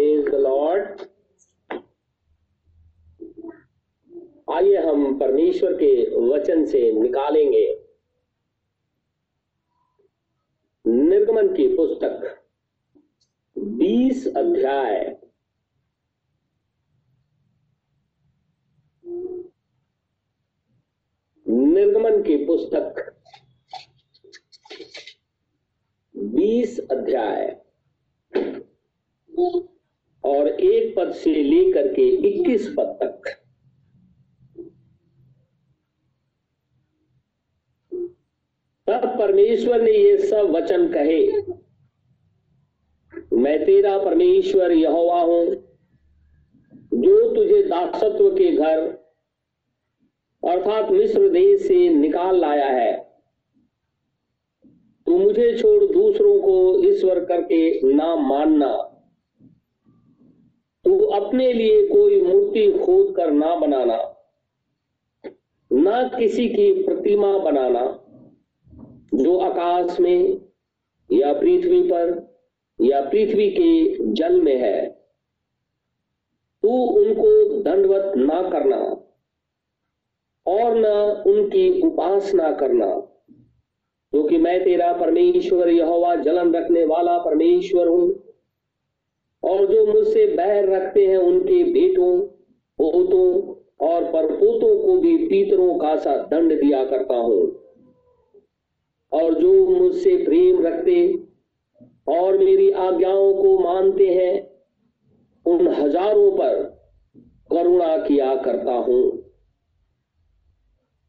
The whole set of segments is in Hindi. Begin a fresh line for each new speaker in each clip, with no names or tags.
प्रेज द लॉर्ड आइए हम परमेश्वर के वचन से निकालेंगे। निर्गमन की पुस्तक 20 अध्याय निर्गमन की पुस्तक 20 अध्याय और एक पद से लेकर के 21 पद तक। तब परमेश्वर ने ये सब वचन कहे। मैं तेरा परमेश्वर यहोवा हूँ, जो तुझे दासत्व के घर अर्थात मिस्र देश से निकाल लाया है। तू मुझे छोड़ दूसरों को ईश्वर करके ना मानना। तू अपने लिए कोई मूर्ति खोद कर ना बनाना, ना किसी की प्रतिमा बनाना, जो आकाश में या पृथ्वी पर या पृथ्वी के जल में है। तू उनको दंडवत ना करना और न उनकी उपासना करना, क्योंकि मैं तेरा परमेश्वर यहोवा जलन रखने वाला परमेश्वर हूँ। और जो मुझसे बैर रखते हैं उनके बेटों पोतों और परपोतों को भी पीतरों का सा दंड दिया करता हूँ। और जो मुझसे प्रेम रखते और मेरी आज्ञाओं को मानते हैं, उन हज़ारों पर करुणा किया करता हूँ।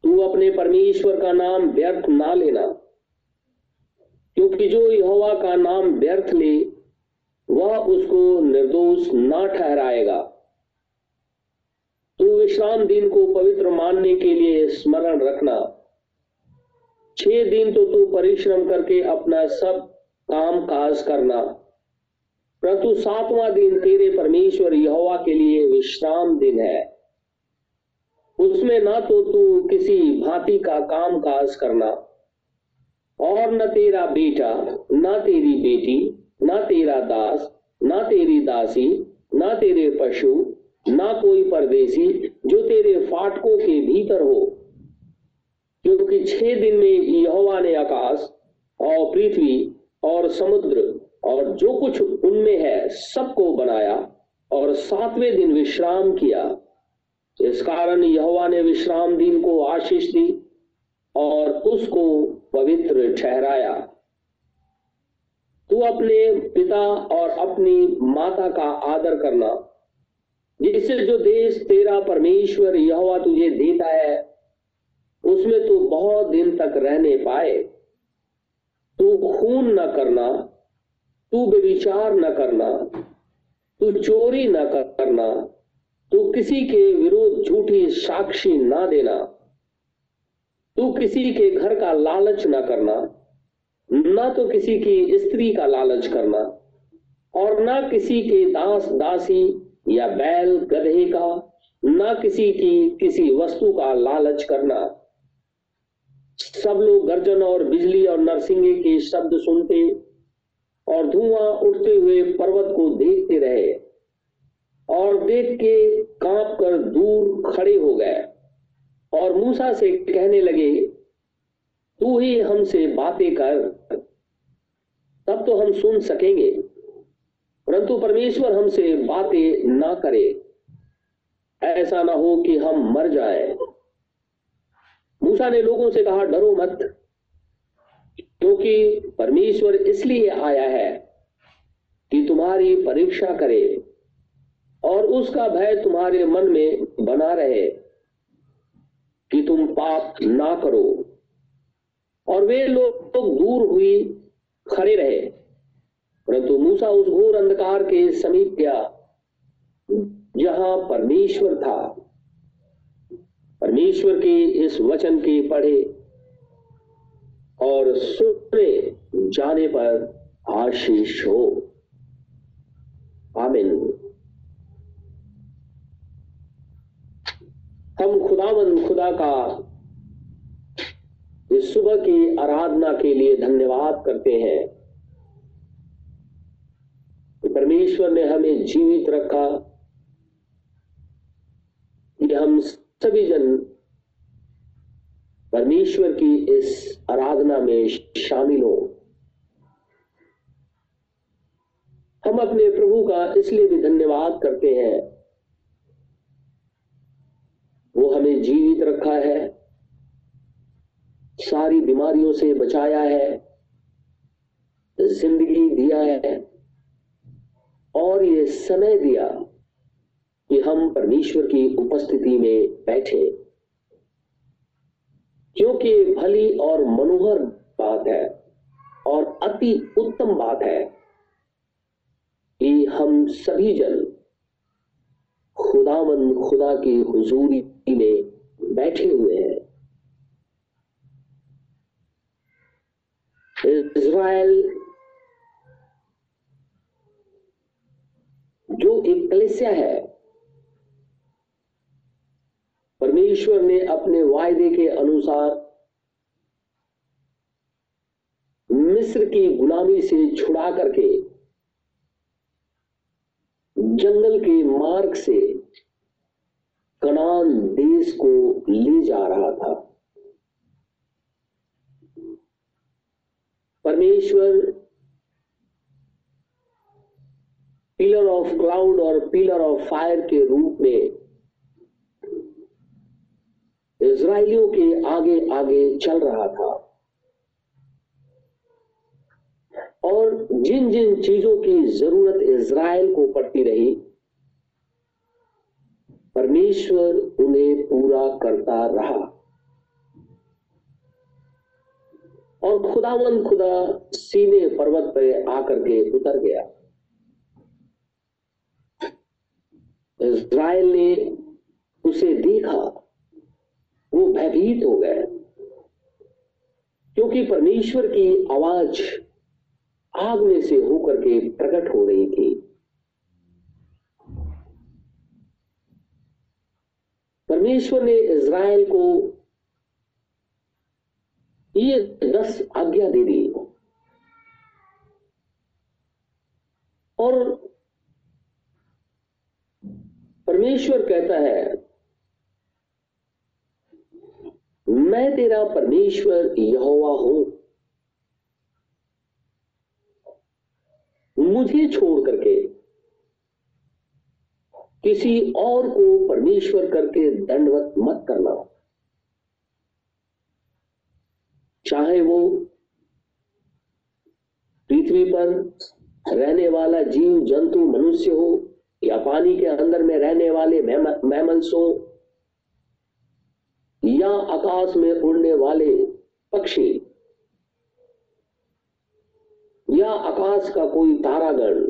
तू अपने परमेश्वर का नाम व्यर्थ ना लेना, क्योंकि जो यहोवा का नाम व्यर्थ ले वह उसको निर्दोष ना ठहराएगा। तू विश्राम दिन को पवित्र मानने के लिए स्मरण रखना। छह दिन तो तू परिश्रम करके अपना सब काम काज करना। परंतु सातवां दिन तेरे परमेश्वर यहोवा के लिए विश्राम दिन है। उसमें ना तो तू किसी भांति का काम काज करना, और न तेरा बेटा, न तेरी बेटी ना तेरा दास, ना तेरी दासी, ना तेरे पशु, ना कोई परदेसी जो तेरे फाटकों के भीतर हो। क्योंकि छह दिन में यहोवा ने आकाश और पृथ्वी और समुद्र और जो कुछ उनमें है सबको बनाया और सातवें दिन विश्राम किया। इस कारण यहोवा ने विश्राम दिन को आशीष दी और उसको पवित्र ठहराया। तू अपने पिता और अपनी माता का आदर करना, जिससे जो देश तेरा परमेश्वर यहोवा तुझे देता है, उसमें तू बहुत दिन तक रहने पाए। तू खून न करना, तू बेविचार न करना, तू चोरी न करना, तू किसी के विरोध झूठी साक्षी ना देना, तू किसी के घर का लालच न करना ना तो किसी की स्त्री का लालच करना और ना किसी के दास दासी या बैल गधे का, ना किसी की किसी वस्तु का लालच करना। सब लोग गर्जन और बिजली और नरसिंगे के शब्द सुनते और धुआँ उठते हुए पर्वत को देखते रहे और देख के काँप कर दूर खड़े हो गए और मूसा से कहने लगे, तू ही हमसे बातें कर तब तो हम सुन सकेंगे। परंतु परमेश्वर हमसे बातें ना करे। ऐसा ना हो कि हम मर जाए। मूसा ने लोगों से कहा, डरो मत, क्योंकि तो परमेश्वर इसलिए आया है कि तुम्हारी परीक्षा करे और उसका भय तुम्हारे मन में बना रहे कि तुम पाप ना करो। और वे लोग तो दूर हुई खड़े रहे। परंतु मूसा उस घोर अंधकार के समीप गया, जहाँ परमेश्वर था। परमेश्वर के इस वचन के पढ़े और सुने जाने पर आशीष हो। आमिन। हम खुदावन खुदा का इस सुबह की आराधना के लिए धन्यवाद करते हैं। परमेश्वर ने हमें जीवित रखा, कि हम सभी जन परमेश्वर की इस आराधना में शामिल हो। हम अपने प्रभु का इसलिए भी धन्यवाद करते हैं। वो हमें जीवित रखा है। सारी बीमारियों से बचाया है, ज़िंदगी दिया है, और ये समय दिया कि हम परमेश्वर की उपस्थिति में बैठे। क्योंकि भली और मनोहर बात है, और अति उत्तम बात है कि हम सभी जन खुदावन खुदा की हुजूरी में बैठे हुए हैं। इज़राइल जो एक कलिसिया है, परमेश्वर ने अपने वायदे के अनुसार मिस्र की गुलामी से छुड़ा करके जंगल के मार्ग से कनान देश को ले जा रहा था। परमेश्वर पिलर ऑफ़ क्लाउड और पिलर ऑफ़ फायर के रूप में इसराइलियों के आगे आगे चल रहा था। और जिन जिन चीज़ों की ज़रूरत इज़राइल को पड़ती रही, परमेश्वर उन्हें पूरा करता रहा। और खुदावन खुदा सीने पर्वत पर आकर के उतर गया। इज़राइल ने उसे देखा, वो भयभीत हो गए, क्योंकि परमेश्वर की आवाज़ आग में से होकर के प्रकट हो रही थी। परमेश्वर ने इज़राइल को ये दस आज्ञा दे दी और परमेश्वर कहता है, मैं तेरा परमेश्वर यहोवा हूँ। मुझे छोड़ करके किसी और को परमेश्वर करके दंडवत मत करना। चाहे वो पृथ्वी पर रहने वाला जीव, जंतु, मनुष्य हो या पानी के अंदर में रहने वाले मैमल्स हो या आकाश में उड़ने वाले पक्षी या आकाश का कोई तारागण,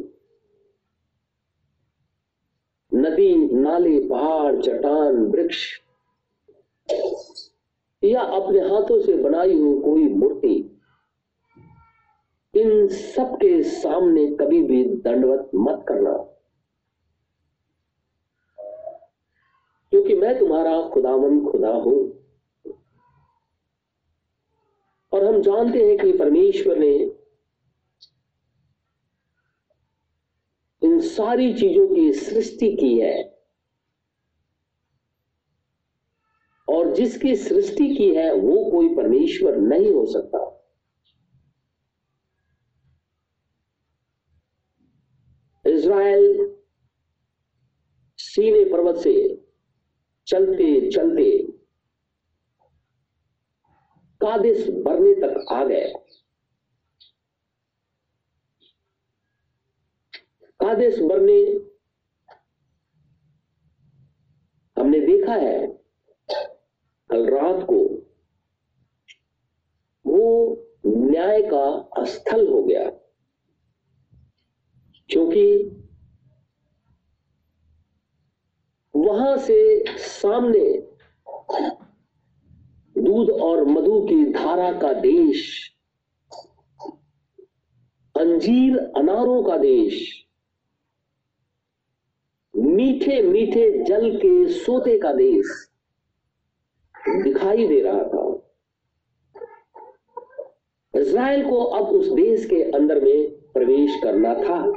नदी, नाले, पहाड़, चट्टान, वृक्ष या अपने हाथों से बनाई हुई कोई मूर्ति, इन सब के सामने कभी भी दंडवत मत करना। क्योंकि मैं तुम्हारा खुदावन खुदा हूँ। और हम जानते हैं कि परमेश्वर ने इन सारी चीज़ों की सृष्टि की है। जिसकी सृष्टि की है, वो कोई परमेश्वर नहीं हो सकता। इज़राइल सीने पर्वत से चलते चलते कादिस भरने तक आ गए। कादिस भरने हमने देखा है कल रात को वो न्याय का स्थल हो गया। क्योंकि वहाँ से सामने दूध और मधु की धारा का देश, अंजीर अनारों का देश मीठे मीठे जल के सोते का देश दिखाई दे रहा था। इसराइल को अब उस देश के अंदर में प्रवेश करना था।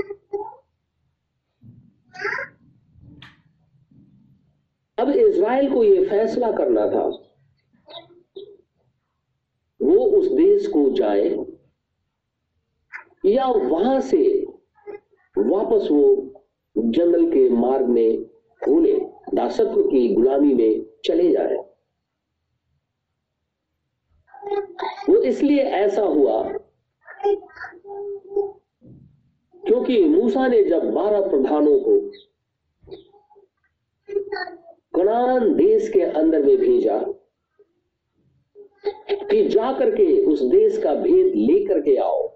अब इसराइल को यह फैसला करना था। वो उस देश को जाए या वहाँ से वापस वो जंगल के मार्ग में होने, दासत्व की गुलामी में चले जाए। इसलिए ऐसा हुआ क्योंकि मूसा ने जब बारह प्रधानों को कनान देश के अंदर में भेजा, कि जाकर के उस देश का भेद लेकर के आओ,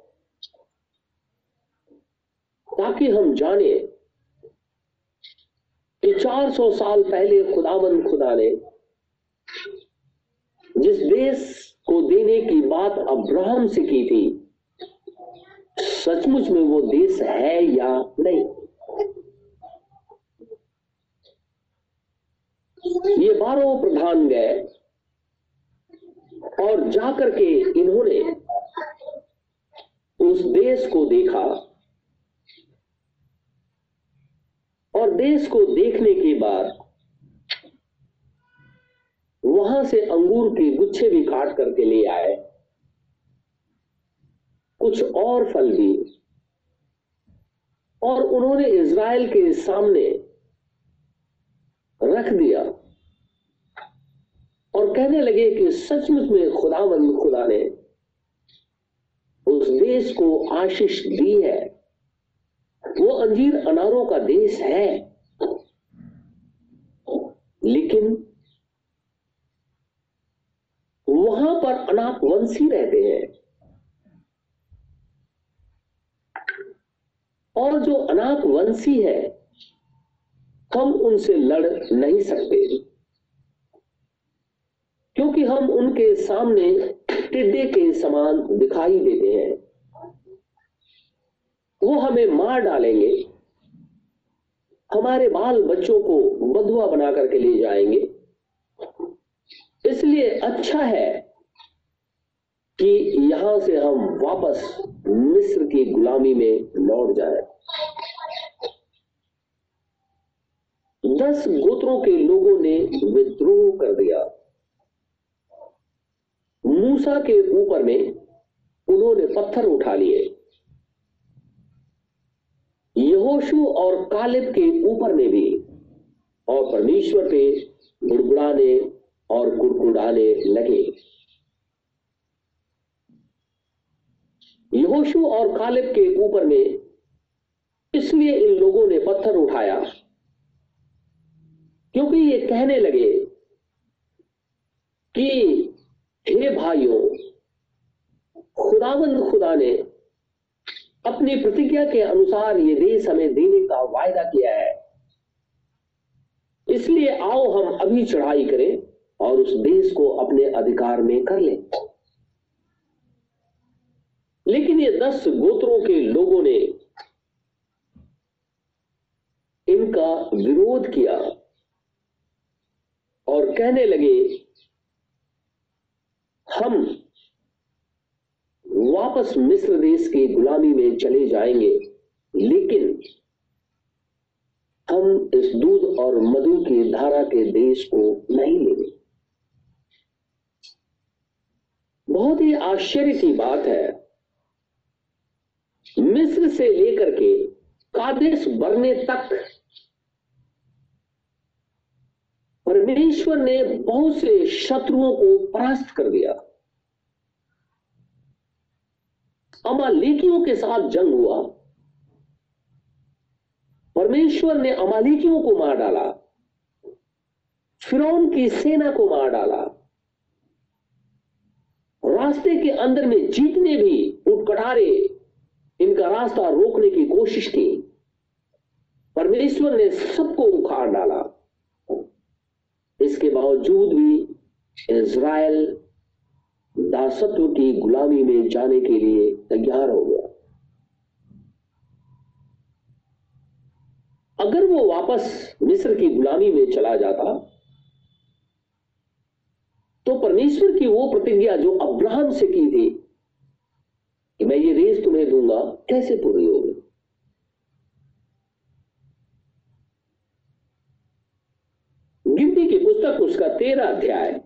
ताकि हम जाने कि 400 साल पहले खुदाबंद खुदा ने जिस देश को देने की बात अब्राहम से की थी। सचमुच में वो देश है या नहीं? ये बारह प्रधान गए और जाकर के इन्होंने उस देश को देखा और देश को देखने के बाद वहाँ से अंगूर के गुच्छे भी काट करके ले आए। कुछ और फल भी और उन्होंने इज़राइल के सामने रख दिया। और कहने लगे कि सचमुच में खुदावंद खुदा ने उस देश को आशीष दी है। वो अंजीर अनारों का देश है लेकिन वहाँ पर अनाप वंशी रहते हैं। और जो अनाप वंशी है, हम उनसे लड़ नहीं सकते। क्योंकि हम उनके सामने टिड्डे के समान दिखाई देते हैं। वो हमें मार डालेंगे। हमारे बाल बच्चों को बधुआ बना करके ले जाएँगे। इसलिए अच्छा है कि यहाँ से हम वापस मिस्र की गुलामी में लौट जाए। दस गोत्रों के लोगों ने विद्रोह कर दिया। मूसा के ऊपर में उन्होंने पत्थर उठा लिए। यहोशु और कालिब के ऊपर में भी। और परमेश्वर पे गुड़गुड़ाने और गुड़गुड़ाने लगे। यहोशु और कालिब के ऊपर में इसलिए इन लोगों ने पत्थर उठाया, क्योंकि ये कहने लगे कि, हे भाइयों, खुदावंद खुदा ने अपनी प्रतिज्ञा के अनुसार ये देश हमें देने का वायदा किया है। इसलिए आओ हम अभी चढ़ाई करें और उस देश को अपने अधिकार में कर लें लेकिन दस गोत्रों के लोगों ने इनका विरोध किया और कहने लगे, हम वापस मिस्र देश की गुलामी में चले जाएँगे, लेकिन हम इस दूध और मधु की धारा के देश को नहीं लेंगे। बहुत ही आश्चर्य की बात है मिस्र से लेकर के कादेश बरने तक परमेश्वर ने बहुत से शत्रुओं को परास्त कर दिया। अमालिकियों के साथ जंग हुआ। परमेश्वर ने अमालिकियों को मार डाला। फिरौन की सेना को मार डाला। रास्ते के अंदर में जीतने भी उठकठारे इनका रास्ता रोकने की कोशिश की। परमेश्वर ने सबको उखाड़ डाला। इसके बावजूद भी इज़राइल दासत्व की गुलामी में जाने के लिए तैयार हो गया। अगर वो वापस मिस्र की गुलामी में चला जाता तो परमेश्वर की वो प्रतिज्ञा जो अब्राहम से की थी कि मैं ये रेस तुम्हें दूँगा कैसे पूरी होगी गिनती की पुस्तक उसका तेरह अध्याय।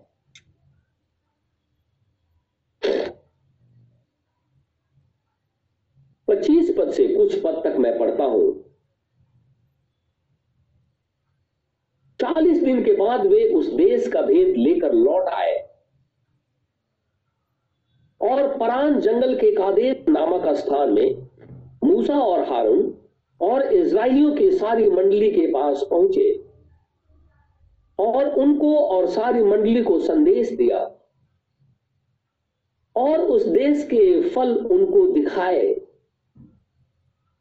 पच्चीस पद से कुछ पद तक मैं पढ़ता हूँ। चालीस दिन के बाद वे उस देश का भेद लेकर लौट आए और परान जंगल के कादेश नामक स्थान में मूसा और हारून और इज़राइलियों की सारी मंडली के पास पहुँचे और उनको और सारी मंडली को संदेश दिया और उस देश के फल उनको दिखाए।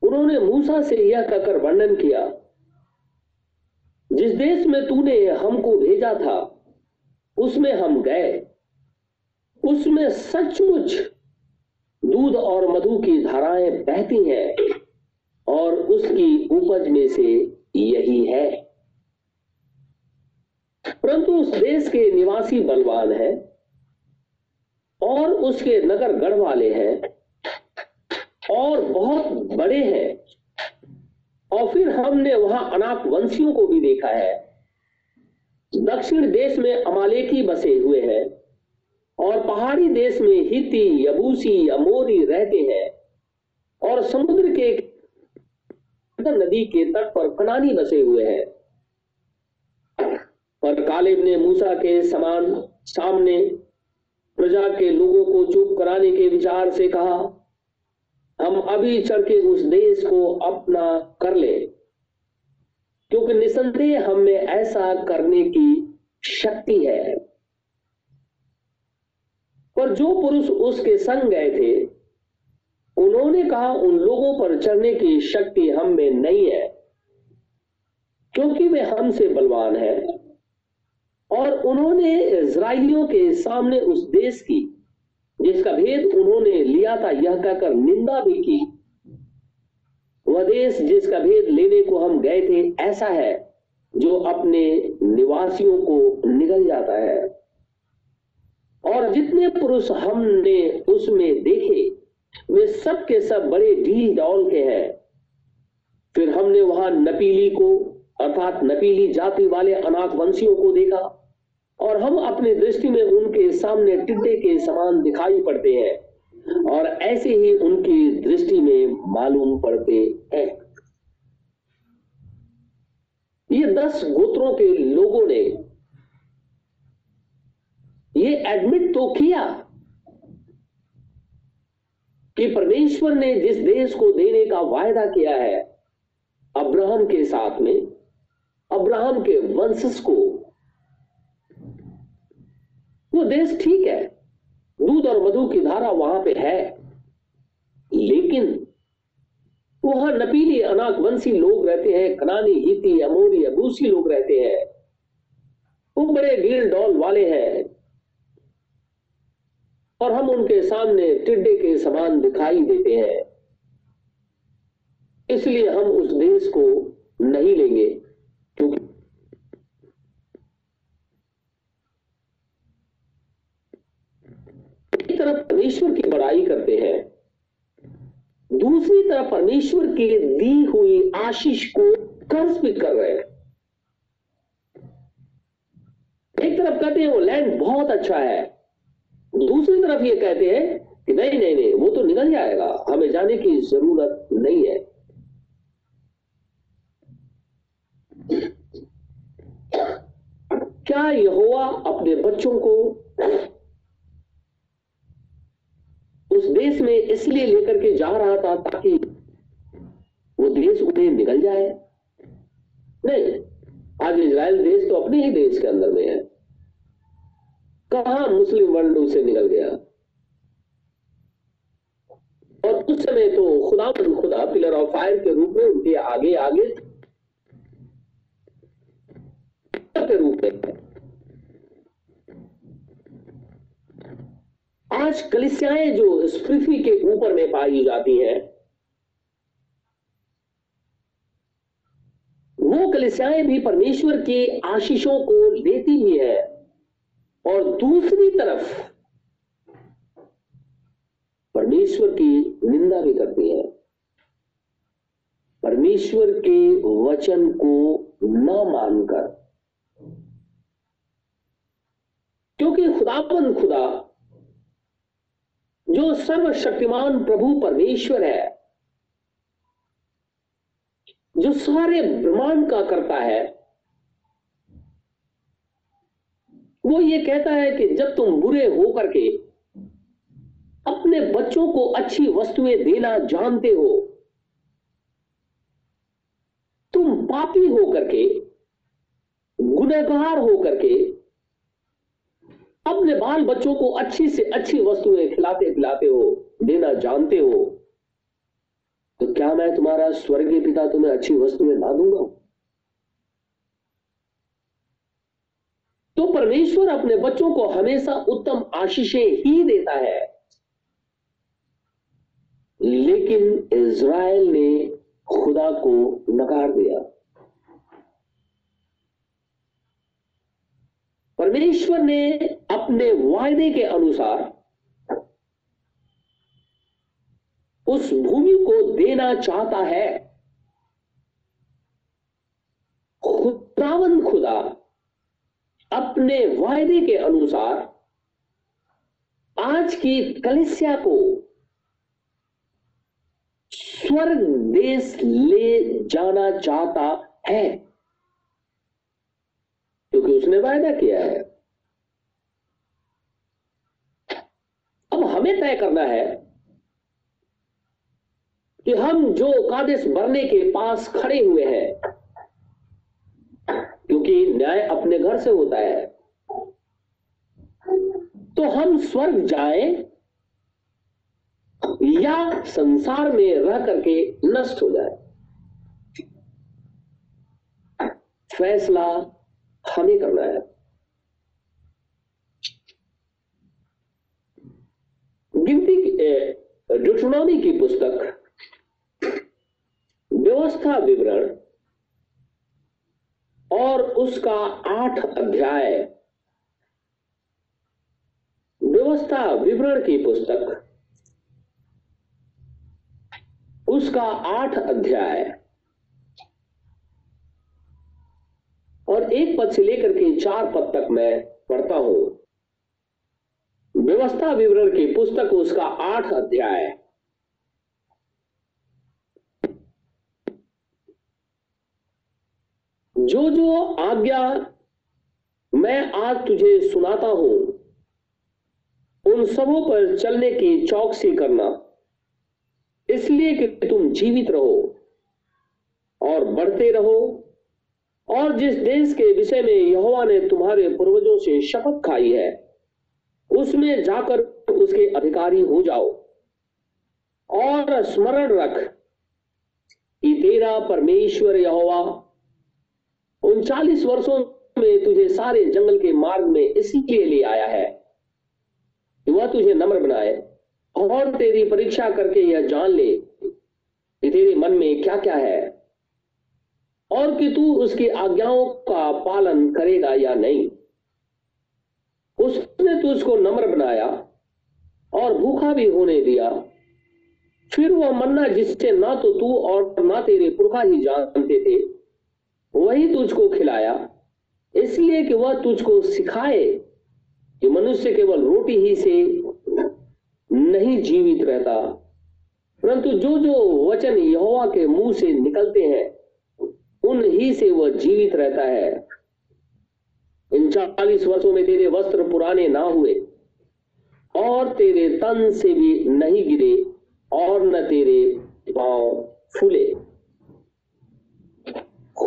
उन्होंने मूसा से यह कहकर वर्णन किया, जिस देश में तूने हमको भेजा था, उसमें हम गए। उसमें सचमुच दूध और मधु की धाराएँ बहती हैं और उसकी उपज में से यही है। परंतु उस देश के निवासी बलवान है और उसके नगर गढ़ वाले हैं और बहुत बड़े हैं और फिर हमने वहाँ अनाक वंशियों को भी देखा है। दक्षिण देश में अमालेकी बसे हुए हैं। और पहाड़ी देश में हिती यबूसी, अमोरी रहते हैं और समुद्र के नदी के तट पर कनानी बसे हुए हैं। और कालिब ने मूसा के समान सामने प्रजा के लोगों को चुप कराने के विचार से कहा, हम अभी चढ़ के उस देश को अपना कर ले, क्योंकि निसंदेह हमें ऐसा करने की शक्ति है। पर जो पुरुष उसके संग गए थे, उन्होंने कहा, उन लोगों पर चढ़ने की शक्ति हम में नहीं है, क्योंकि वे हमसे बलवान है। और उन्होंने इसराइलियों के सामने उस देश की, जिसका भेद उन्होंने लिया था, यह कहकर निंदा भी की। वह देश जिसका भेद लेने को हम गए थे, ऐसा है जो अपने निवासियों को निगल जाता है। और जितने पुरुष हमने उसमें देखे, वे सब के सब बड़े ढील डॉल के हैं। फिर हमने वहाँ नपीली को, अर्थात नपीली जाति वाले अनाथ वंशियों को देखा, और हम अपनी दृष्टि में उनके सामने टिड्डे के समान दिखाई पड़ते हैं, और ऐसे ही उनकी दृष्टि में मालूम पड़ते हैं। ये दस गोत्रों के लोगों ने ये एडमिट तो किया कि परमेश्वर ने जिस देश को देने का वायदा किया है, अब्राहम के साथ में, अब्राहम के वंशस को, वो देश ठीक है, दूध और मधु की धारा वहाँ पे है, लेकिन वहाँ नपीली अनाक वंशी लोग रहते हैं, कनानी, हिती, अमोरी, अबूसी लोग रहते हैं, वो बड़े ढील डॉल वाले हैं और हम उनके सामने टिड्डे के समान दिखाई देते हैं। इसलिए हम उस देश को नहीं लेंगे, क्योंकि तरफ़ परमेश्वर की बड़ाई करते हैं। दूसरी तरफ़ परमेश्वर की दी हुई आशीष को कर्ज भी कर रहे हैं। एक तरफ़ कहते हैं वो लैंड बहुत अच्छा है दूसरी तरफ़ ये कहते हैं कि नहीं नहीं नहीं, वो तो निकल जाएगा। हमें जाने की ज़रूरत नहीं है। क्या यहोवा अपने बच्चों को उस देश में इसलिए लेकर के जा रहा था ताकि वो देश उन्हें निकल जाए? नहीं, आज इज़राइल देश तो अपने ही देश के अंदर में है। कहा मुस्लिम वर्ल्ड से निकल गया? और उस समय तो खुदा खुदा पिलर ऑफ़ फायर के रूप में उनके आगे आगे के रूप में आज कलिसियाएँ जो इस पृथ्वी के ऊपर में पाई जाती हैं, वो कलिसियाएँ भी परमेश्वर के आशीषों को लेती ही है। और दूसरी तरफ़ परमेश्वर की निंदा भी करती है। परमेश्वर के वचन को न मानकर, क्योंकि खुदाबंद खुदा, जो सर्वशक्तिमान प्रभु परमेश्वर है, जो सारे ब्रह्मांड का करता है वो ये कहता है कि जब तुम बुरे हो करके अपने बच्चों को अच्छी वस्तुएँ देना जानते हो, तुम पापी हो करके गुनहगार हो करके अपने बाल बच्चों को अच्छी से अच्छी वस्तुएँ खिलाते खिलाते हो, देना जानते हो तो क्या मैं तुम्हारा स्वर्गीय पिता तुम्हें अच्छी वस्तुएँ ना दूँगा? तो परमेश्वर अपने बच्चों को हमेशा उत्तम आशीषें ही देता है। लेकिन इज़राइल ने खुदा को नकार दिया। परमेश्वर ने अपने वायदे के अनुसार उस भूमि को देना चाहता है। खुदावंद खुदा अपने वायदे के अनुसार आज की कलिसिया को स्वर्ग देश ले जाना चाहता है, क्योंकि उसने वायदा किया है। अब हमें तय करना है कि हम जो कादिश भरने के पास खड़े हुए हैं क्योंकि न्याय अपने घर से होता है। तो हम स्वर्ग जाए या संसार में रह करके नष्ट हो जाए। फैसला हमें करना है। गिनती डिक्शनरी की पुस्तक, व्यवस्था विवरण और उसका आठ अध्याय। व्यवस्था विवरण की पुस्तक। उसका आठ अध्याय। और एक पद से लेकर के चार पद तक मैं पढ़ता हूँ। व्यवस्था विवरण की पुस्तक उसका आठ अध्याय। जो जो आज्ञा मैं आज तुझे सुनाता हूँ, उन सबों पर चलने की चौकसी करना। इसलिए कि तुम जीवित रहो और बढ़ते रहो, और जिस देश के विषय में यहोवा ने तुम्हारे पूर्वजों से शपथ खाई है, उसमें जाकर उसके अधिकारी हो जाओ। और स्मरण रख कि तेरा परमेश्वर यहोवा उनचालीस वर्षों में तुझे सारे जंगल के मार्ग में इसलिए ले आया है। वह तुझे नम्र बनाए और तेरी परीक्षा करके यह जान ले कि तेरे मन में क्या क्या है और कि तू उसकी आज्ञाओं का पालन करेगा या नहीं। उसने तुझको नम्र बनाया और भूखा भी होने दिया। फिर वह मन्ना जिससे ना तो तू और ना तेरे पुरखा ही जानते थे वही तुझको खिलाया, इसलिए कि वह तुझको सिखाए कि मनुष्य केवल रोटी ही से नहीं जीवित रहता। परंतु जो जो वचन यहोवा के मुँह से निकलते हैं उन ही से वह जीवित रहता है। इन चालीस वर्षों में तेरे वस्त्र पुराने ना हुए, और तेरे तन से भी नहीं गिरे, और न तेरे पाँव फूले।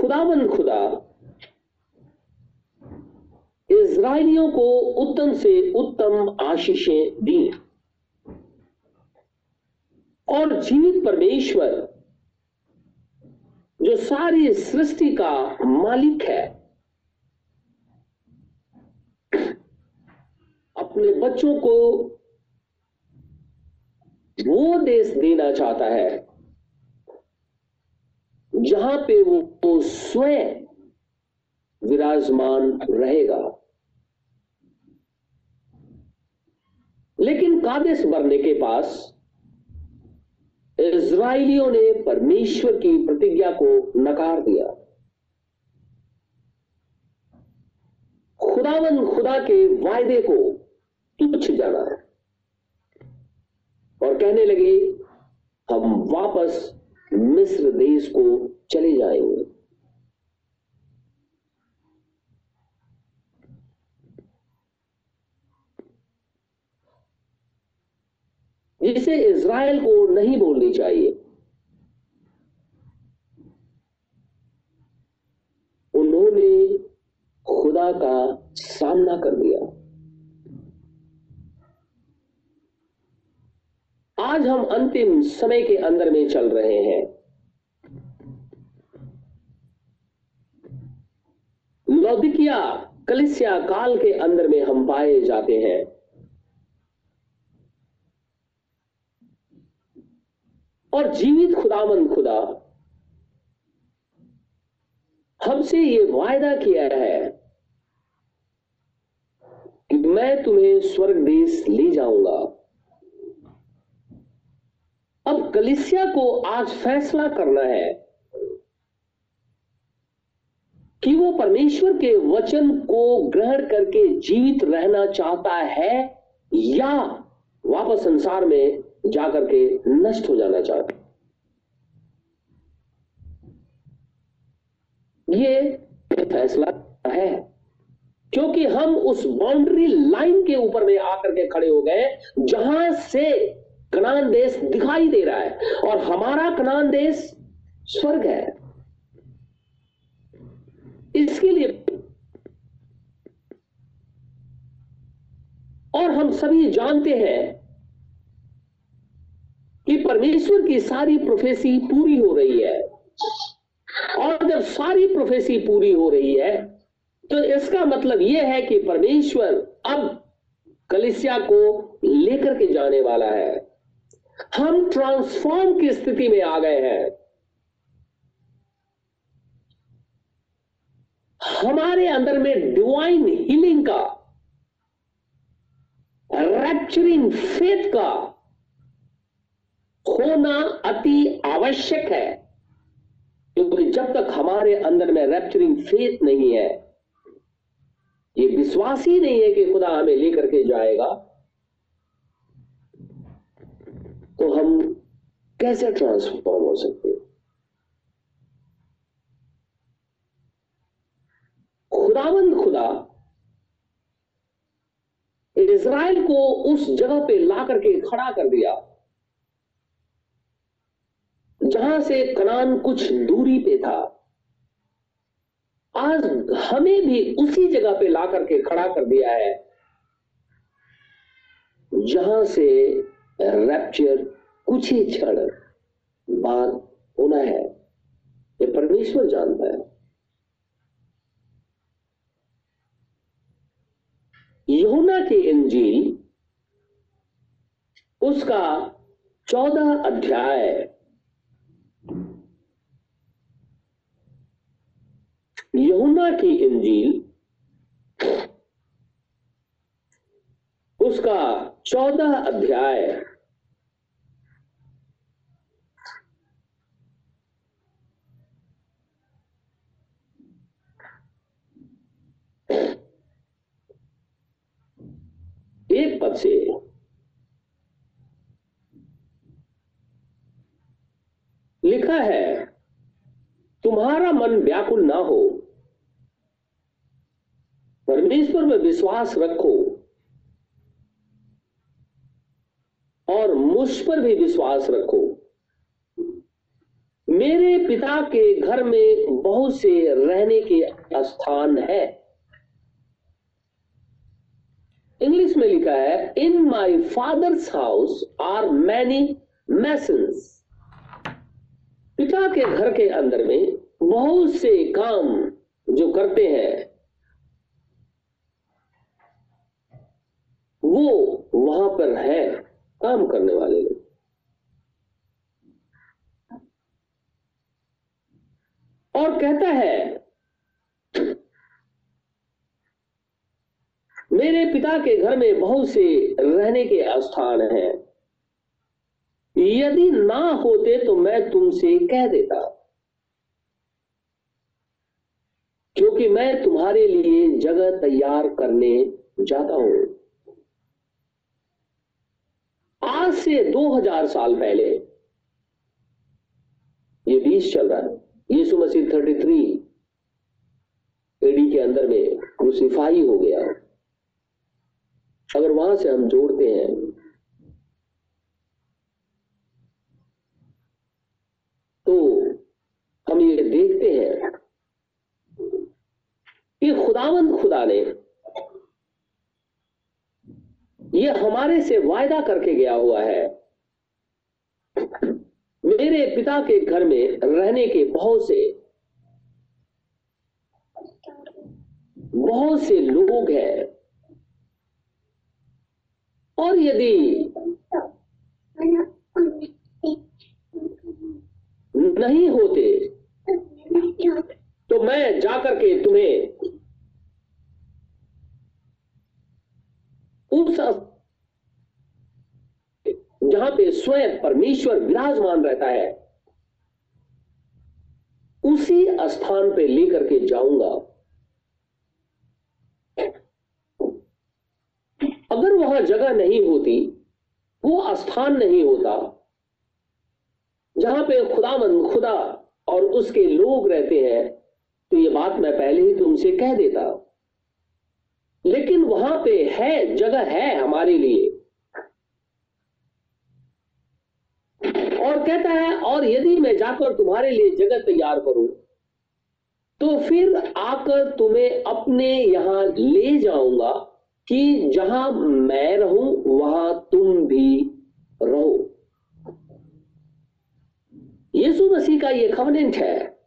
खुदाबंद खुदा इसराइलियों को उत्तम से उत्तम आशीषें दी। और जीवित परमेश्वर, जो सारी सृष्टि का मालिक है, अपने बच्चों को वो देश देना चाहता है। जहाँ पे वो, वो स्वयं विराजमान रहेगा। लेकिन कादेश मरने के पास इज़राइलियों ने परमेश्वर की प्रतिज्ञा को नकार दिया। खुदावन खुदा के वायदे को तुच्छ जाना है। और कहने लगे हम वापस मिस्र देश को चले जाएँगे जिसे इज़राइल को नहीं बोलनी चाहिए, उन्होंने खुदा का सामना कर दिया। आज हम अंतिम समय के अंदर में चल रहे हैं। लौदिकिया कलिसिया काल के अंदर में हम पाए जाते हैं। और जीवित खुदामंद खुदा, हमसे ये वायदा किया है कि मैं तुम्हें स्वर्ग देश ले जाऊँगा। अब कलिसिया को आज फैसला करना है कि वो परमेश्वर के वचन को ग्रहण करके जीवित रहना चाहता है या वापस संसार में जाकर के नष्ट हो जाना चाहता ये फैसला है, क्योंकि हम उस बाउंड्री लाइन के ऊपर में आकर के खड़े हो गए, जहाँ से कनान देश दिखाई दे रहा है और हमारा कनान देश स्वर्ग है। इसके लिए और हम सभी जानते हैं कि परमेश्वर की सारी प्रोफेसी पूरी हो रही है। और जब सारी प्रोफेसी पूरी हो रही है तो इसका मतलब यह है कि परमेश्वर अब कलिसिया को लेकर के जाने वाला है। हम ट्रांसफॉर्म की स्थिति में आ गए हैं? हमारे अंदर में डिवाइन हीलिंग का रैप्चरिंग फेथ का होना अति आवश्यक है। क्योंकि जब तक हमारे अंदर में रैप्चरिंग फेथ नहीं है, ये विश्वास ही नहीं है कि खुदा हमें लेकर के जाएगा। तो हम कैसे ट्रांसफॉर्म हो सकते हैं? खुदावंद खुदा इज़राइल को उस जगह पे ला करके खड़ा कर दिया, जहाँ से कनान कुछ दूरी पे था। आज हमें भी उसी जगह पे ला करके खड़ा कर दिया है, जहाँ से रैप्चर कुछ ही क्षण बाद होना है। ये परमेश्वर जानता है। यहुना की इंजील उसका चौदह अध्याय। यहुना की इंजील उसका चौदह अध्याय एक पद से। लिखा है, तुम्हारा मन व्याकुल ना हो, परमेश्वर में विश्वास रखो, और मुझ पर भी विश्वास रखो। मेरे पिता के घर में बहुत से रहने के स्थान है। इंग्लिश में लिखा है in my father's house are many mansions पिता के घर के अंदर में बहुत से काम जो करते हैं, वो वहाँ पर है, काम करने वाले लोग। और कहता है मेरे पिता के घर में बहुत से रहने के स्थान हैं। यदि ना होते तो मैं तुमसे कह देता। क्योंकि मैं तुम्हारे लिए जगह तैयार करने जाता हूँ। आज से 2000 साल पहले ये बीस चल रहा है। यीशु मसीह 33 एडी के अंदर में क्रूसिफाई हो गया। अगर वहाँ से हम जोड़ते हैं तो हम ये देखते हैं कि खुदावंद खुदा ने ये हमारे से वायदा करके गया हुआ है। मेरे पिता के घर में रहने के बहुत से बहुत से लोग हैं। और यदि नहीं होते तो मैं जाकर के तुम्हें उस जहाँ पे स्वयं परमेश्वर विराजमान रहता है, उसी स्थान पे लेकर के जाऊँगा। अगर वहाँ जगह नहीं होती, वो स्थान नहीं होता, जहाँ पे खुदामंद खुदा और उसके लोग रहते हैं तो ये बात मैं पहले ही तुमसे कह देता लेकिन वहाँ पे है, जगह है हमारे लिए। और कहता है, और यदि मैं जाकर तुम्हारे लिए जगह तैयार करूँ तो फिर आकर तुम्हें अपने यहाँ ले जाऊँगा कि जहाँ मैं रहूँ, वहाँ तुम भी रहो। यीशु मसीह का ये कवनेंट है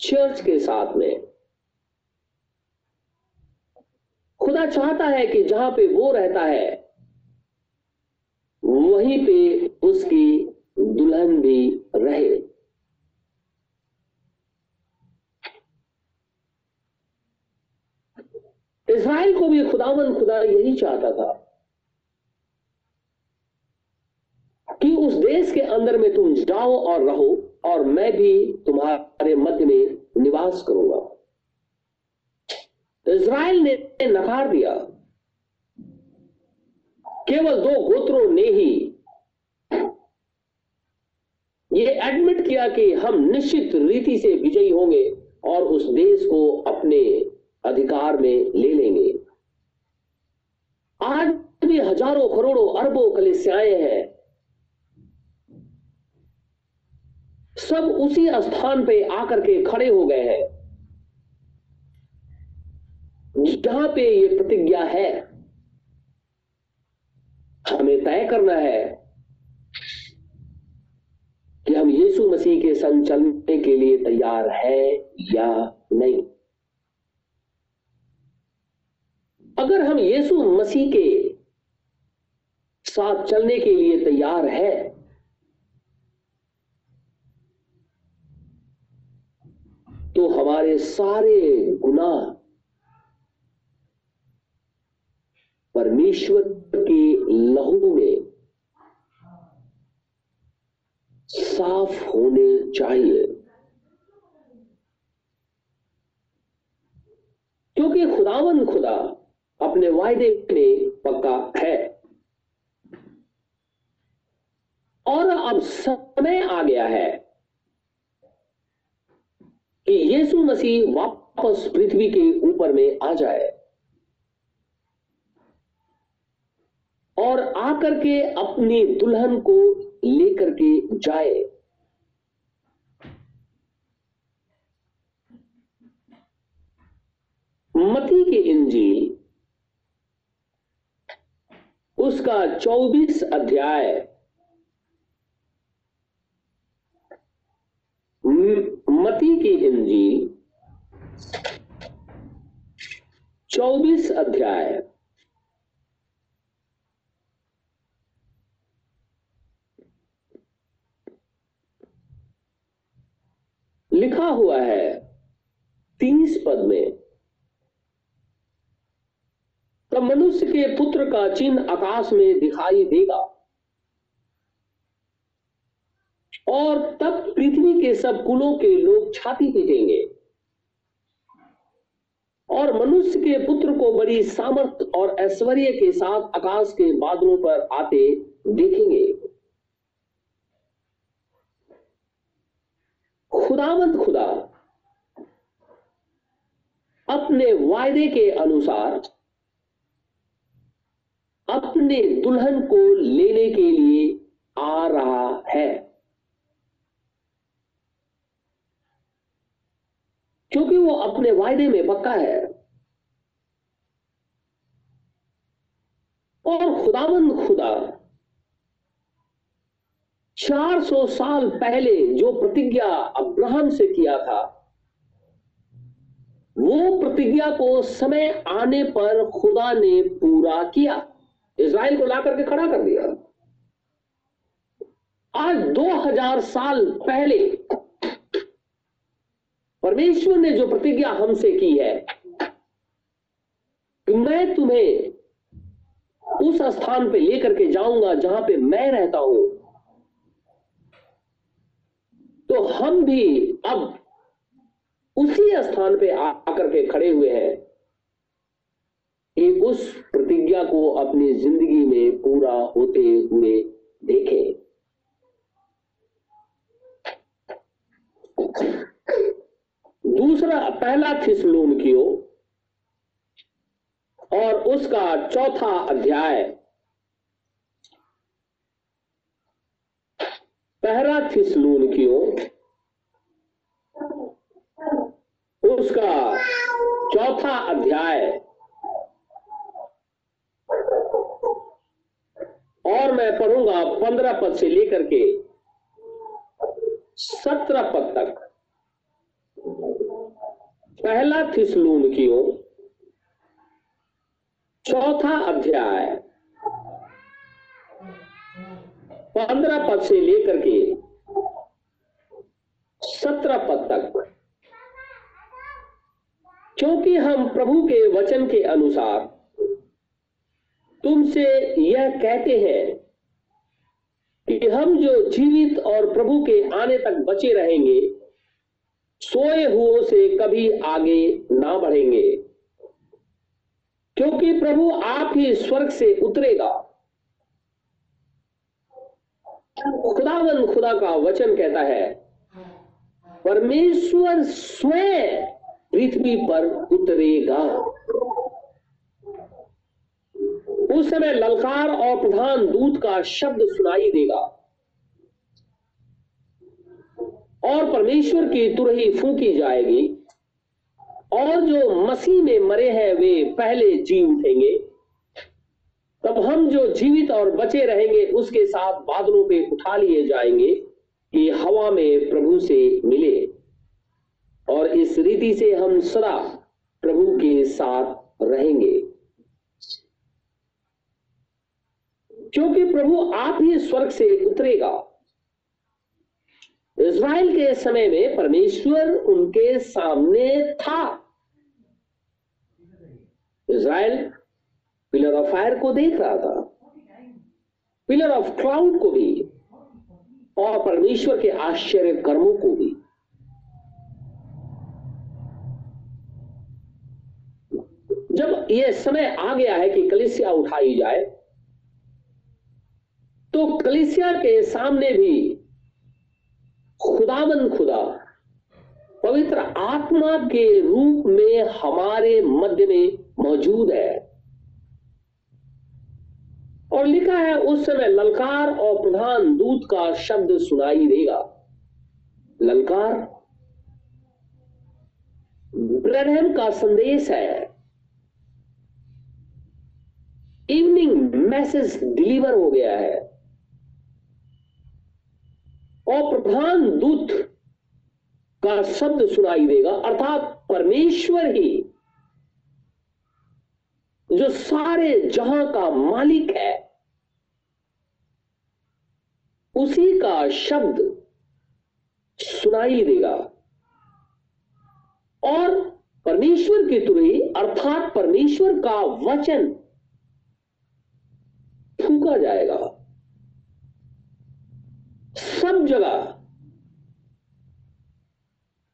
चर्च के साथ में। खुदा चाहता है कि जहाँ पे वो रहता है, वहीं पे उसकी दुल्हन भी रहे। इसराइल को भी खुदावन खुदा यही चाहता था कि उस देश के अंदर में तुम जाओ और रहो और मैं भी तुम्हारे मध्य में निवास करूँगा। इसराइल ने नकार दिया। केवल दो गोत्रों ने ही ये एडमिट किया कि हम निश्चित रीति से विजयी होंगे और उस देश को अपने अधिकार में ले लेंगे। आज भी हज़ारों करोड़ों अरबों कलिसियाएँ हैं। सब उसी स्थान पे आकर के खड़े हो गए हैं। जहाँ पे ये प्रतिज्ञा है, हमें तय करना है कि हम यीशु मसीह के संग चलने के लिए तैयार है या नहीं। अगर हम यीशु मसीह के साथ चलने के लिए तैयार है तो हमारे सारे गुनाह परमेश्वर के लहू में साफ़ होने चाहिए। क्योंकि खुदावन खुदा अपने वायदे में पक्का है। और अब समय आ गया है कि यीशु मसीह वापस पृथ्वी के ऊपर में आ जाए और आकर के अपनी दुल्हन को लेकर के जाए। मती के इंजील उसका चौबीस अध्याय। मती की इंजील चौबीस अध्याय। लिखा हुआ है तीस पद में। तब मनुष्य के पुत्र का चिन्ह आकाश में दिखाई देगा। और तब पृथ्वी के सब कुलों के लोग छाती पीटेंगे। और मनुष्य के पुत्र को बड़ी सामर्थ और ऐश्वर्य के साथ आकाश के बादलों पर आते देखेंगे। खुदावंत खुदा, अपने वायदे के अनुसार अपने दुल्हन को लेने के लिए आ रहा है। क्योंकि वो अपने वायदे में पक्का है। और खुदावंद खुदा 400 साल पहले जो प्रतिज्ञा अब्राहम से किया था, वो प्रतिज्ञा को समय आने पर खुदा ने पूरा किया। इसराइल को ला करके खड़ा कर दिया। आज 2000 साल पहले परमेश्वर ने जो प्रतिज्ञा हमसे की है कि मैं तुम्हें उस स्थान पे लेकर के जाऊँगा जहाँ पे मैं रहता हूँ। तो हम भी अब उसी स्थान पे आकर के खड़े हुए हैं। एक उस प्रतिज्ञा को अपनी ज़िंदगी में पूरा होते हुए देखें। दूसरा, पहला थिसलून कियो और उसका चौथा अध्याय। पहला थिसलून कियो उसका चौथा अध्याय। और मैं पढ़ूँगा पंद्रह पद से लेकर के सत्रह पद तक। पहला थिसलून कियो चौथा अध्याय। पंद्रह पद से लेकर के सत्रह पद तक। क्योंकि हम प्रभु के वचन के अनुसार तुमसे यह कहते हैं कि हम जो जीवित और प्रभु के आने तक बचे रहेंगे, सोए हुओं से कभी आगे ना बढ़ेंगे। क्योंकि प्रभु आप ही स्वर्ग से उतरेगा। खुदावन खुदा का वचन कहता है, परमेश्वर स्वयं पृथ्वी पर उतरेगा। उस समय ललकार और प्रधान दूत का शब्द सुनाई देगा। और परमेश्वर की तुरही फूकी जाएगी, और जो मसीह में मरे हैं, वे पहले जी उठेंगे। तब हम जो जीवित और बचे रहेंगे, उसके साथ बादलों पे उठा लिए जाएँगे कि हवा में प्रभु से मिले। और इस रीति से हम सदा प्रभु के साथ रहेंगे। क्योंकि प्रभु आप ही स्वर्ग से उतरेगा। इज़राइल के समय में परमेश्वर उनके सामने था। इज़राइल पिलर ऑफ़ फायर को देख रहा था, पिलर ऑफ़ क्लाउड को भी, और परमेश्वर के आश्चर्य कर्मों को भी। जब यह समय आ गया है कि कलिसिया उठाई जाए तो कलिसिया के सामने भी खुदावन खुदा, पवित्र आत्मा के रूप में हमारे मध्य में मौजूद है। और लिखा है, उस समय ललकार और प्रधान दूत का शब्द सुनाई देगा। ललकार ब्रहम का संदेश है। इवनिंग मैसेज डिलीवर हो गया है। और प्रधान दूत का शब्द सुनाई देगा, अर्थात परमेश्वर ही जो सारे जहाँ का मालिक है, उसी का शब्द सुनाई देगा। और परमेश्वर की तुरही अर्थात परमेश्वर का वचन फूका जाएगा। सब जगह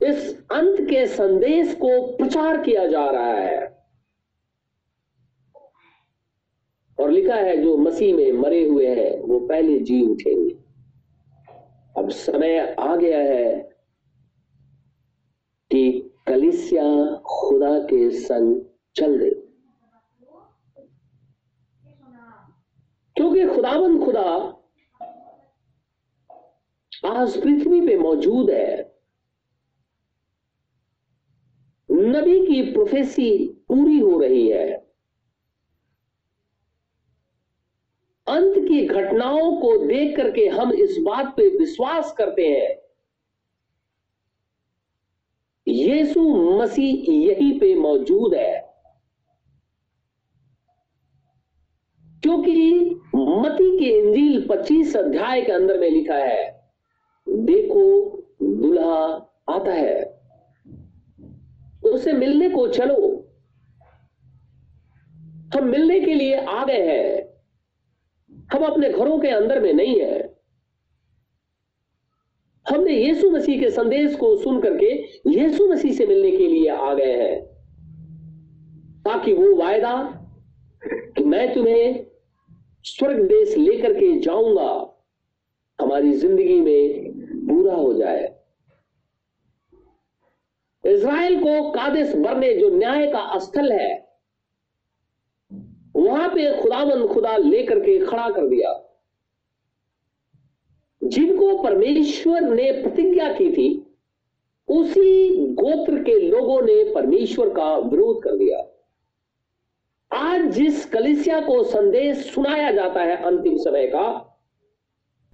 इस अंत के संदेश को प्रचार किया जा रहा है। और लिखा है, जो मसीह में मरे हुए हैं, वो पहले जी उठेंगे। अब समय आ गया है कि कलिसिया खुदा के संग चल दे। क्योंकि खुदाबंद खुदा आज पृथ्वी पे मौजूद है। नबी की प्रोफेसी पूरी हो रही है। अंत की घटनाओं को देख करके हम इस बात पे विश्वास करते हैं। यीशु मसीह यहीं पे मौजूद है। क्योंकि मती के इंजील 25 अध्याय के अंदर में लिखा है देखो दुल्हा आता है। उसे मिलने को चलो। हम मिलने के लिए आ गए हैं। हम अपने घरों के अंदर में नहीं है। हमने यीशु मसीह के संदेश को सुन करके यीशु मसीह से मिलने के लिए आ गए हैं। ताकि वो वायदा कि मैं तुम्हें स्वर्ग देश लेकर के जाऊँगा, हमारी ज़िंदगी में पूरा हो जाए। इज़राइल को कादिश बरने जो न्याय का स्थल है, वहाँ पे खुदाबंद खुदा लेकर के खड़ा कर दिया। जिनको परमेश्वर ने प्रतिज्ञा की थी, उसी गोत्र के लोगों ने परमेश्वर का विरोध कर दिया। आज जिस कलिसिया को संदेश सुनाया जाता है अंतिम समय का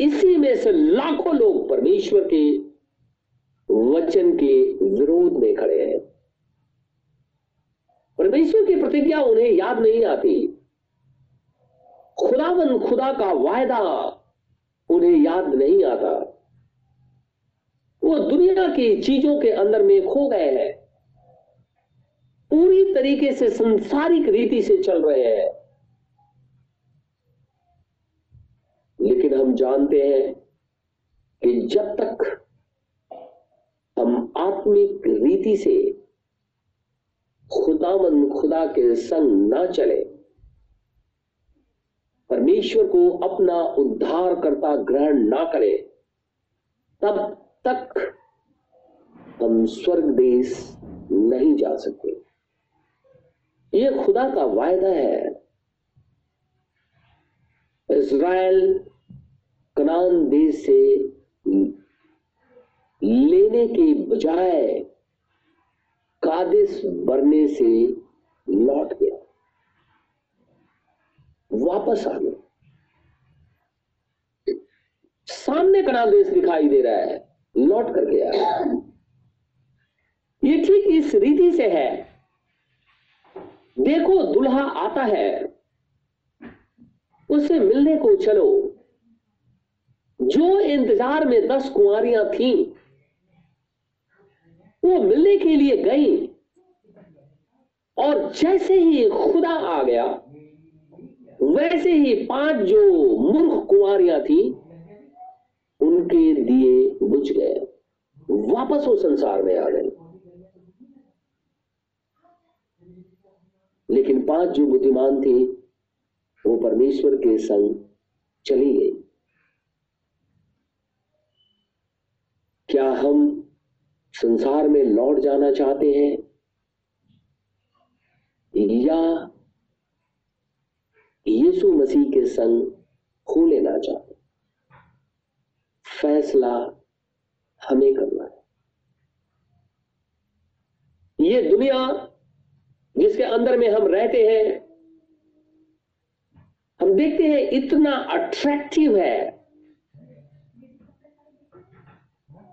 इसी में से लाखों लोग परमेश्वर के वचन के विरोध में खड़े हैं। परमेश्वर की प्रतिज्ञा उन्हें याद नहीं आती। खुदावन खुदा का वायदा उन्हें याद नहीं आता। वो दुनिया की चीज़ों के अंदर में खो गए हैं। पूरी तरीके से संसारिक रीति से चल रहे हैं। लेकिन हम जानते हैं कि जब तक हम आत्मिक रीति से खुदामंद खुदा के संग ना चले, परमेश्वर को अपना उद्धार करता ग्रहण ना करें, तब तक हम स्वर्ग देश नहीं जा सकते। ये खुदा का वायदा है। इज़राइल कनान देश से लेने के बजाय कादिश बरने से लौट गया। वापस आ गया। सामने कनान देश दिखाई दे रहा है, लौट कर गया। ये ठीक इस रीति से है, देखो दुल्हा आता है उससे मिलने को चलो। जो इंतज़ार में दस कुंवरियाँ थीं, वो मिलने के लिए गई। और जैसे ही खुदा आ गया, वैसे ही पाँच जो मूर्ख कुंवरियाँ थी, उनके दिए बुझ गए, वापस वो संसार में आ गए। लेकिन पाँच जो बुद्धिमान थी, वो परमेश्वर के संग चली गई। क्या हम संसार में लौट जाना चाहते हैं? या यीशु मसीह के संग खो लेना चाहते फैसला हमें करना है। ये दुनिया जिसके अंदर में हम रहते हैं, हम देखते हैं इतना अट्रैक्टिव है।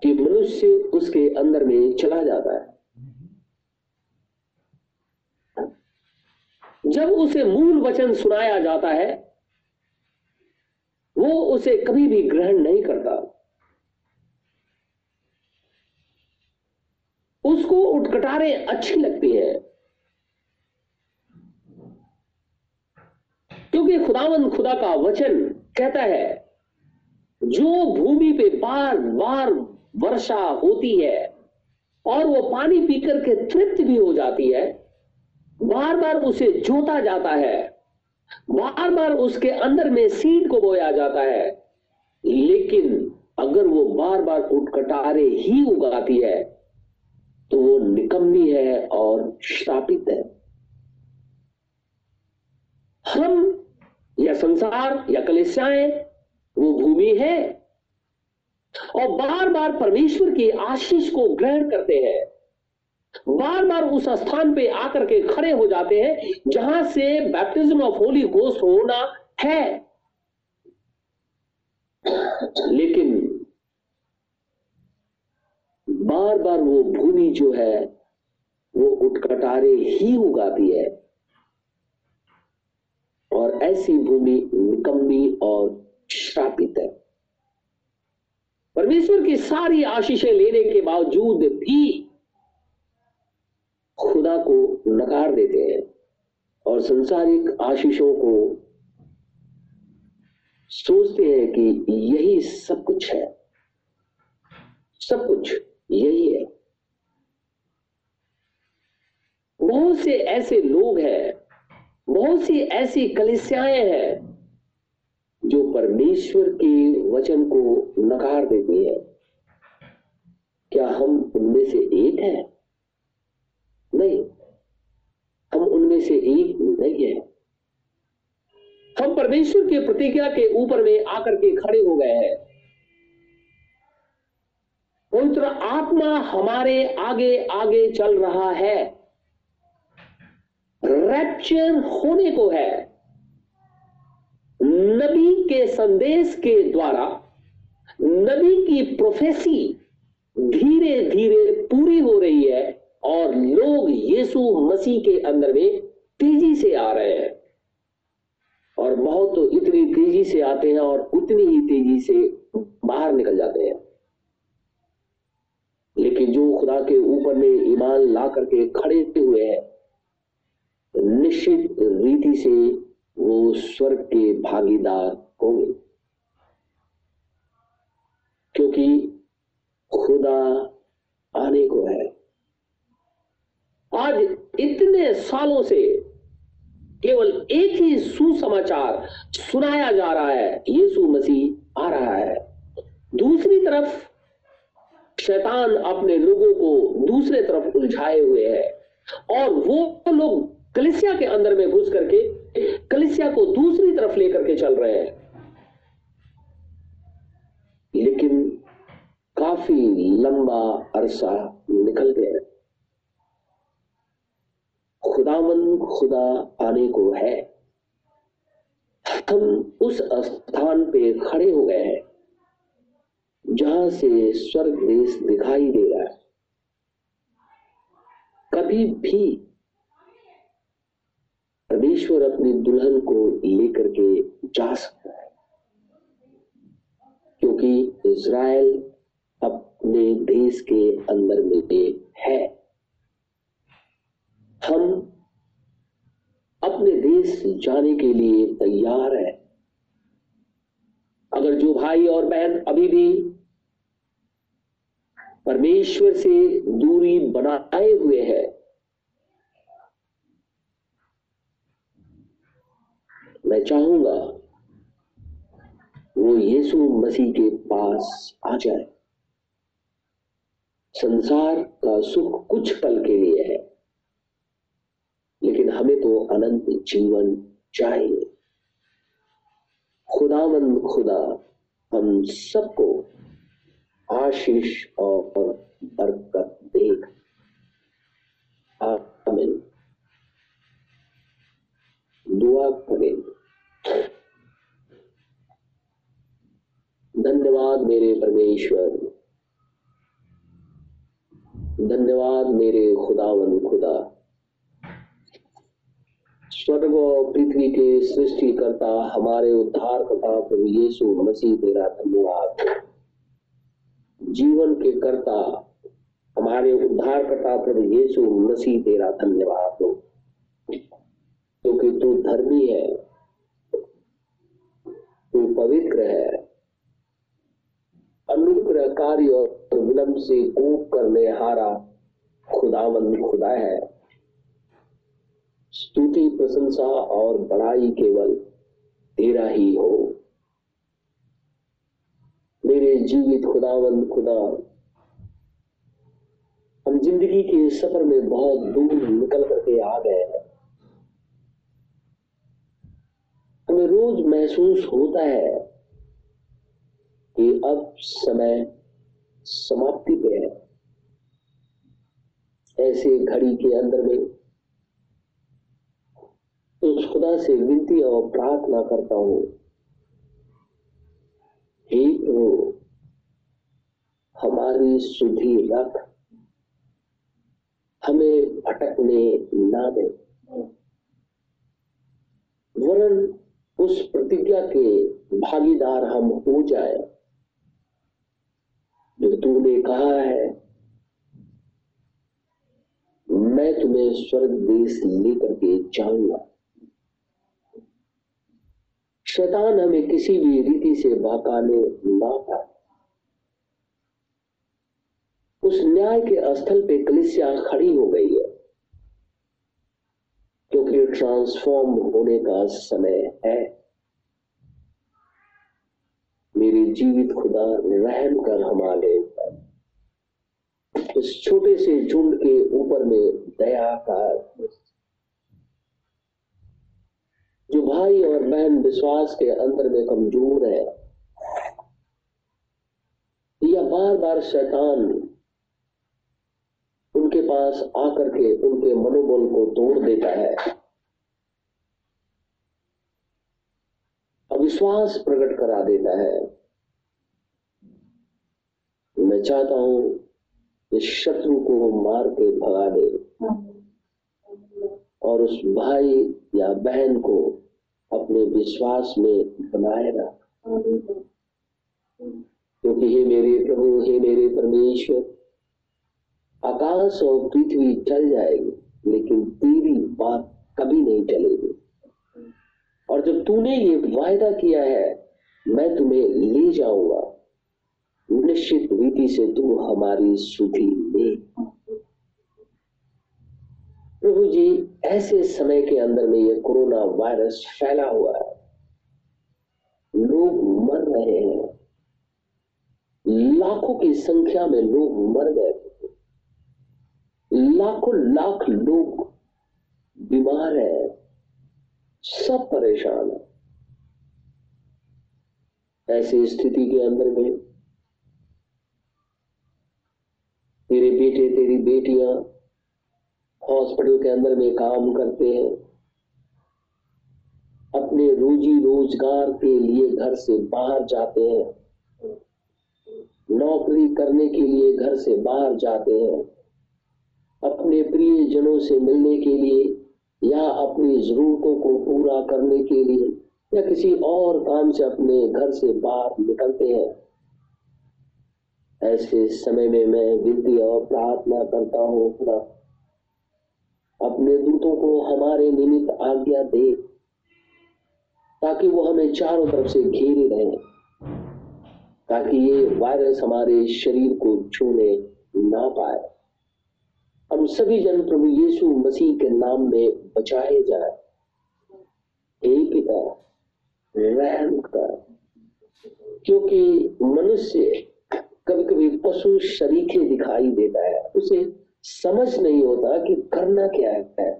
कि मनुष्य उसके अंदर में चला जाता है। जब उसे मूल वचन सुनाया जाता है, वो उसे कभी भी ग्रहण नहीं करता। उसको उठकटारें अच्छी लगती है। क्योंकि खुदावन खुदा का वचन कहता है, जो भूमि पे बार बार वर्षा होती है और वो पानी पीकर के तृप्त भी हो जाती है बार बार उसे जोता जाता है बार बार उसके अंदर में सीड को बोया जाता है। लेकिन अगर वो बार बार उठकटारे ही उगाती है तो वो निकम्मी है और श्रापित है। हम या संसार या कलिसियाएँ वो भूमि है और बार बार परमेश्वर की आशीष को ग्रहण करते हैं। बार बार उस स्थान पे आकर के खड़े हो जाते हैं जहाँ से बैप्टिज्म ऑफ़ होली गोस्ट होना है। लेकिन बार बार वो भूमि जो है, वो उठकटारे ही उगाती है। और ऐसी भूमि निकम्मी और श्रापित है। परमेश्वर की सारी आशीषें लेने के बावजूद भी खुदा को नकार देते हैं और संसारिक आशीषों को सोचते हैं कि यही सब कुछ है। सब कुछ यही है। बहुत से ऐसे लोग हैं, बहुत सी ऐसी कलिसियाएँ हैं जो परमेश्वर के वचन को नकार देती है, क्या हम उनमें से एक है? नहीं, हम उनमें से एक नहीं है। हम परमेश्वर की प्रतिज्ञा के ऊपर में आकर के खड़े हो गए हैं। पवित्र आत्मा हमारे आगे आगे चल रहा है। रैप्चर होने को है। नबी के संदेश के द्वारा नबी की प्रोफेसी धीरे धीरे पूरी हो रही है और लोग यीशु मसीह के अंदर में तेज़ी से आ रहे हैं। और बहुत तो इतनी तेज़ी से आते हैं और उतनी ही तेज़ी से बाहर निकल जाते हैं। लेकिन जो खुदा के ऊपर में ईमान ला करके खड़े हुए हैं, निश्चित रीति से वो स्वर्ग के भागीदार होंगे। क्योंकि खुदा आने को है। आज इतने सालों से केवल एक ही सुसमाचार सुनाया जा रहा है। यीशु मसीह आ रहा है। दूसरी तरफ़ शैतान अपने लोगों को दूसरे तरफ़ उलझाए हुए है। और वो लोग कलिसिया के अंदर में घुस करके कलिसिया को दूसरी तरफ़ लेकर के चल रहे हैं। लेकिन काफ़ी लंबा अरसा निकल गया खुदावन खुदा आने को है। हम उस स्थान पे खड़े हो गए हैं, जहाँ से स्वर्ग देश दिखाई दे रहा है। कभी भी परमेश्वर अपनी दुल्हन को लेकर के जा सकता है। क्योंकि इज़राइल अपने देश के अंदर में है। हम अपने देश जाने के लिए तैयार है। अगर जो भाई और बहन अभी भी परमेश्वर से दूरी बनाए हुए हैं मैं चाहूँगा वो यीशु मसीह के पास आ जाए। संसार का सुख कुछ पल के लिए है, लेकिन हमें तो अनंत जीवन चाहिए। खुदावंद खुदा, हम सबको आशीष और बरकत देख आमीन। दुआ करेंगे धन्यवाद मेरे परमेश्वर। धन्यवाद मेरे खुदावन खुदा। स्वर्ग और पृथ्वी के सृष्टि करता हमारे उद्धार करता प्रभु यीशु मसीह तेरा धन्यवाद। जीवन के करता, हमारे उद्धार करता प्रभु यीशु मसीह तेरा धन्यवाद। हो क्योंकि तू धर्मी है, तू पवित्र है अनुग्रहकारी और विलंब से कूप करने हारा खुदावंद खुदा है। स्तुति, प्रशंसा और बड़ाई केवल तेरा ही हो। मेरे जीवित खुदावंद खुदा, हम ज़िंदगी के सफ़र में बहुत दूर निकल करके आ गए हैं। हमें रोज महसूस होता है कि अब समय समाप्ति पे है। ऐसे घड़ी के अंदर में उस खुदा से विनती और प्रार्थना करता हूँ, हे प्रभु, हमारी सुधि रख, हमें भटकने ना दे। वरन उस प्रतिज्ञा के भागीदार हम हो जाए। जो तूने कहा है, मैं तुम्हें स्वर्ग देश लेकर के जाऊँगा। शैतान हमें किसी भी रीति से बहकाने ना पाए। उस न्याय के स्थल पे कलिसिया खड़ी हो गई है, क्योंकि ट्रांसफॉर्म होने का समय है। मेरे जीवित खुदा रहम कर हमारे इस छोटे से झुंड के ऊपर में दया का जो भाई और बहन विश्वास के अंदर में कमज़ोर है, या बार बार शैतान उनके पास आकर के उनके मनोबल को तोड़ देता है। अविश्वास प्रकट करा देता है। मैं चाहता हूँ इस शत्रु को मार के भगा दे और उस भाई या बहन को अपने विश्वास में बनाए रख। क्योंकि हे मेरे प्रभु, हे मेरे परमेश्वर, आकाश और पृथ्वी चल जाएगी, लेकिन तेरी बात कभी नहीं चलेगी। और जब तूने ये वायदा किया है, मैं तुम्हें ले जाऊँगा। निश्चित रीति से तू हमारी सुधि ले। प्रभु जी, ऐसे समय के अंदर में ये कोरोना वायरस फैला हुआ है। लोग मर रहे हैं। लाखों की संख्या में लोग मर गए। लाखों लाख लोग बीमार है। सब परेशान है। ऐसी स्थिति के अंदर में तेरे बेटे, तेरी बेटियाँ हॉस्पिटल के अंदर में काम करते हैं, अपने रोजी रोज़गार के लिए घर से बाहर जाते हैं, नौकरी करने के लिए घर से बाहर जाते हैं, अपने प्रिय जनों से मिलने के लिए या अपनी जरूरतों को पूरा करने के लिए, या किसी और काम से अपने घर से बाहर निकलते हैं। ऐसे समय में मैं विनती और प्रार्थना करता हूँ, खुदा, अपने दूतों को हमारे निमित्त आज्ञा दे, ताकि वो हमें चारों तरफ़ से घेरे रहे, ताकि ये वायरस हमारे शरीर को छूने ना पाए। हम सभी जन प्रभु यीशु मसीह के नाम में बचाए जाए। हे पिता रहम कर क्योंकि मनुष्य कभी कभी पशु शरीके दिखाई देता है। उसे समझ नहीं होता कि करना क्या है।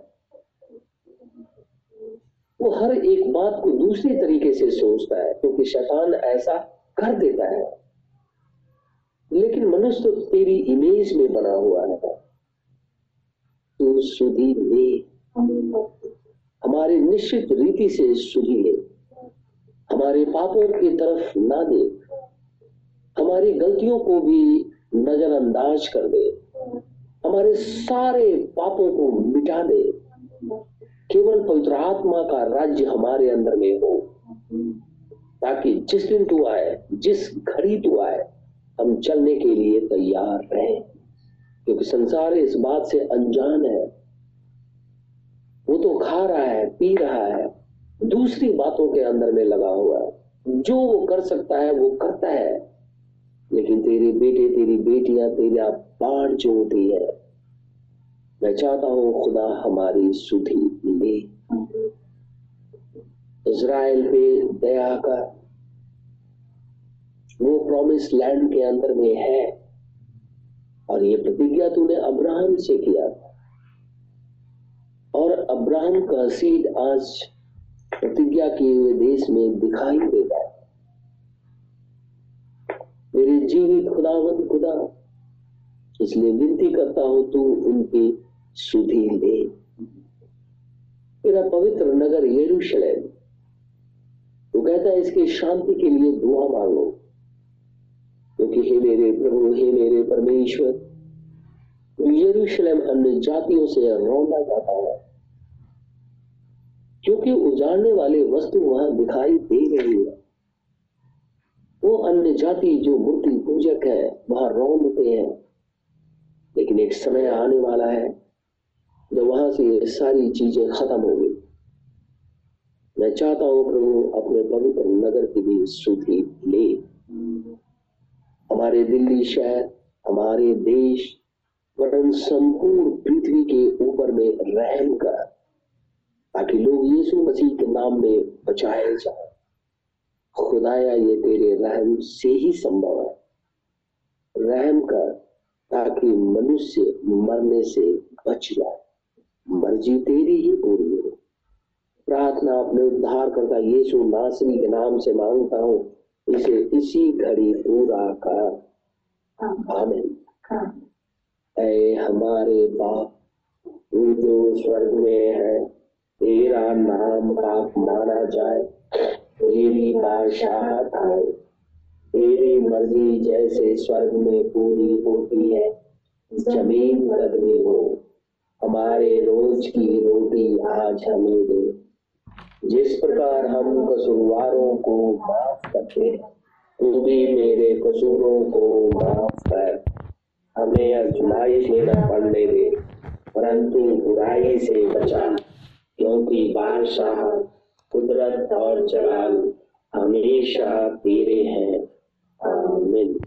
वो हर एक बात को दूसरे तरीके से सोचता है, क्योंकि शैतान ऐसा कर देता है। लेकिन मनुष्य तो तेरी इमेज में बना हुआ है। तू सुधी ले। हमारे निश्चित रीति से सुधी ले। हमारे पापों की तरफ़ ना दे। हमारी गलतियों को भी नजरअंदाज कर दे। हमारे सारे पापों को मिटा दे। केवल पवित्र आत्मा का राज्य हमारे अंदर में हो। ताकि जिस दिन तू आए, जिस घड़ी तू आए, हम चलने के लिए तैयार रहें। क्योंकि संसार इस बात से अनजान है। वो तो खा रहा है, पी रहा है, दूसरी बातों के अंदर में लगा हुआ है। जो वो कर सकता है, वो करता है। लेकिन तेरे बेटे, तेरी बेटियाँ, तेरा बाढ़ जो होती है, मैं चाहता हूँ खुदा हमारी सुधि ले। इज़राइल पे दया कर। वो प्रॉमिस लैंड के अंदर में है। और ये प्रतिज्ञा तूने अब्राहम से किया और अब्राहम का सीड आज प्रतिज्ञा किए हुए देश में दिखाई देता है मेरे जीवित खुदावंत खुदा, इसलिए विनती करता हूँ तू उनकी सुधी ले। मेरा पवित्र नगर यरूशलेम। वो कहता है इसकी शांति के लिए दुआ मांगो। क्योंकि हे मेरे प्रभु, हे मेरे परमेश्वर। यरूशलेम अन्य जातियों से रौंदा जाता है, क्योंकि उजाड़ने वाले वस्तु वहाँ दिखाई दे रही है। वो अन्य जाति जो मूर्ति पूजक है, वहाँ रौंदते हैं। लेकिन एक समय आने वाला है, जब वहाँ से सारी चीज़ें खत्म हो गई मैं चाहता हूँ प्रभु, अपने पवित्र नगर की भी सुधि ले। हमारे दिल्ली शहर, हमारे देश वरन संपूर्ण पृथ्वी के ऊपर में रहम कर, ताकि लोग यीशु मसीह के नाम में बचाए जाए। खुदाया, ये तेरे रहम से ही संभव है। रहम कर, ताकि मनुष्य मरने से बच जाए। मर्ज़ी तेरी ही पूरी हो। प्रार्थना अपने उद्धार करता यीशु नासरी के नाम से माँगता हूँ। इसे इसी घड़ी पूरा कर। आमीन। ऐ हमारे बाप तू जो स्वर्ग में है तेरा नाम पाप माना जाए। तेरी बादशाहत आए। तेरी मर्ज़ी जैसे स्वर्ग में पूरी होती है ज़मीन पर भी हो। हमारे रोज की रोटी आज हमें दे। जिस प्रकार हम कसूरवारों को माफ़ हैं। तू भी मेरे कसूरों को माफ़ कर। हमें अजमाइश में न पड़ने दे, परंतु बुराई से बचा। क्योंकि बादशाह कुदरत और जलाल हमेशा तेरे हैं। आमीन।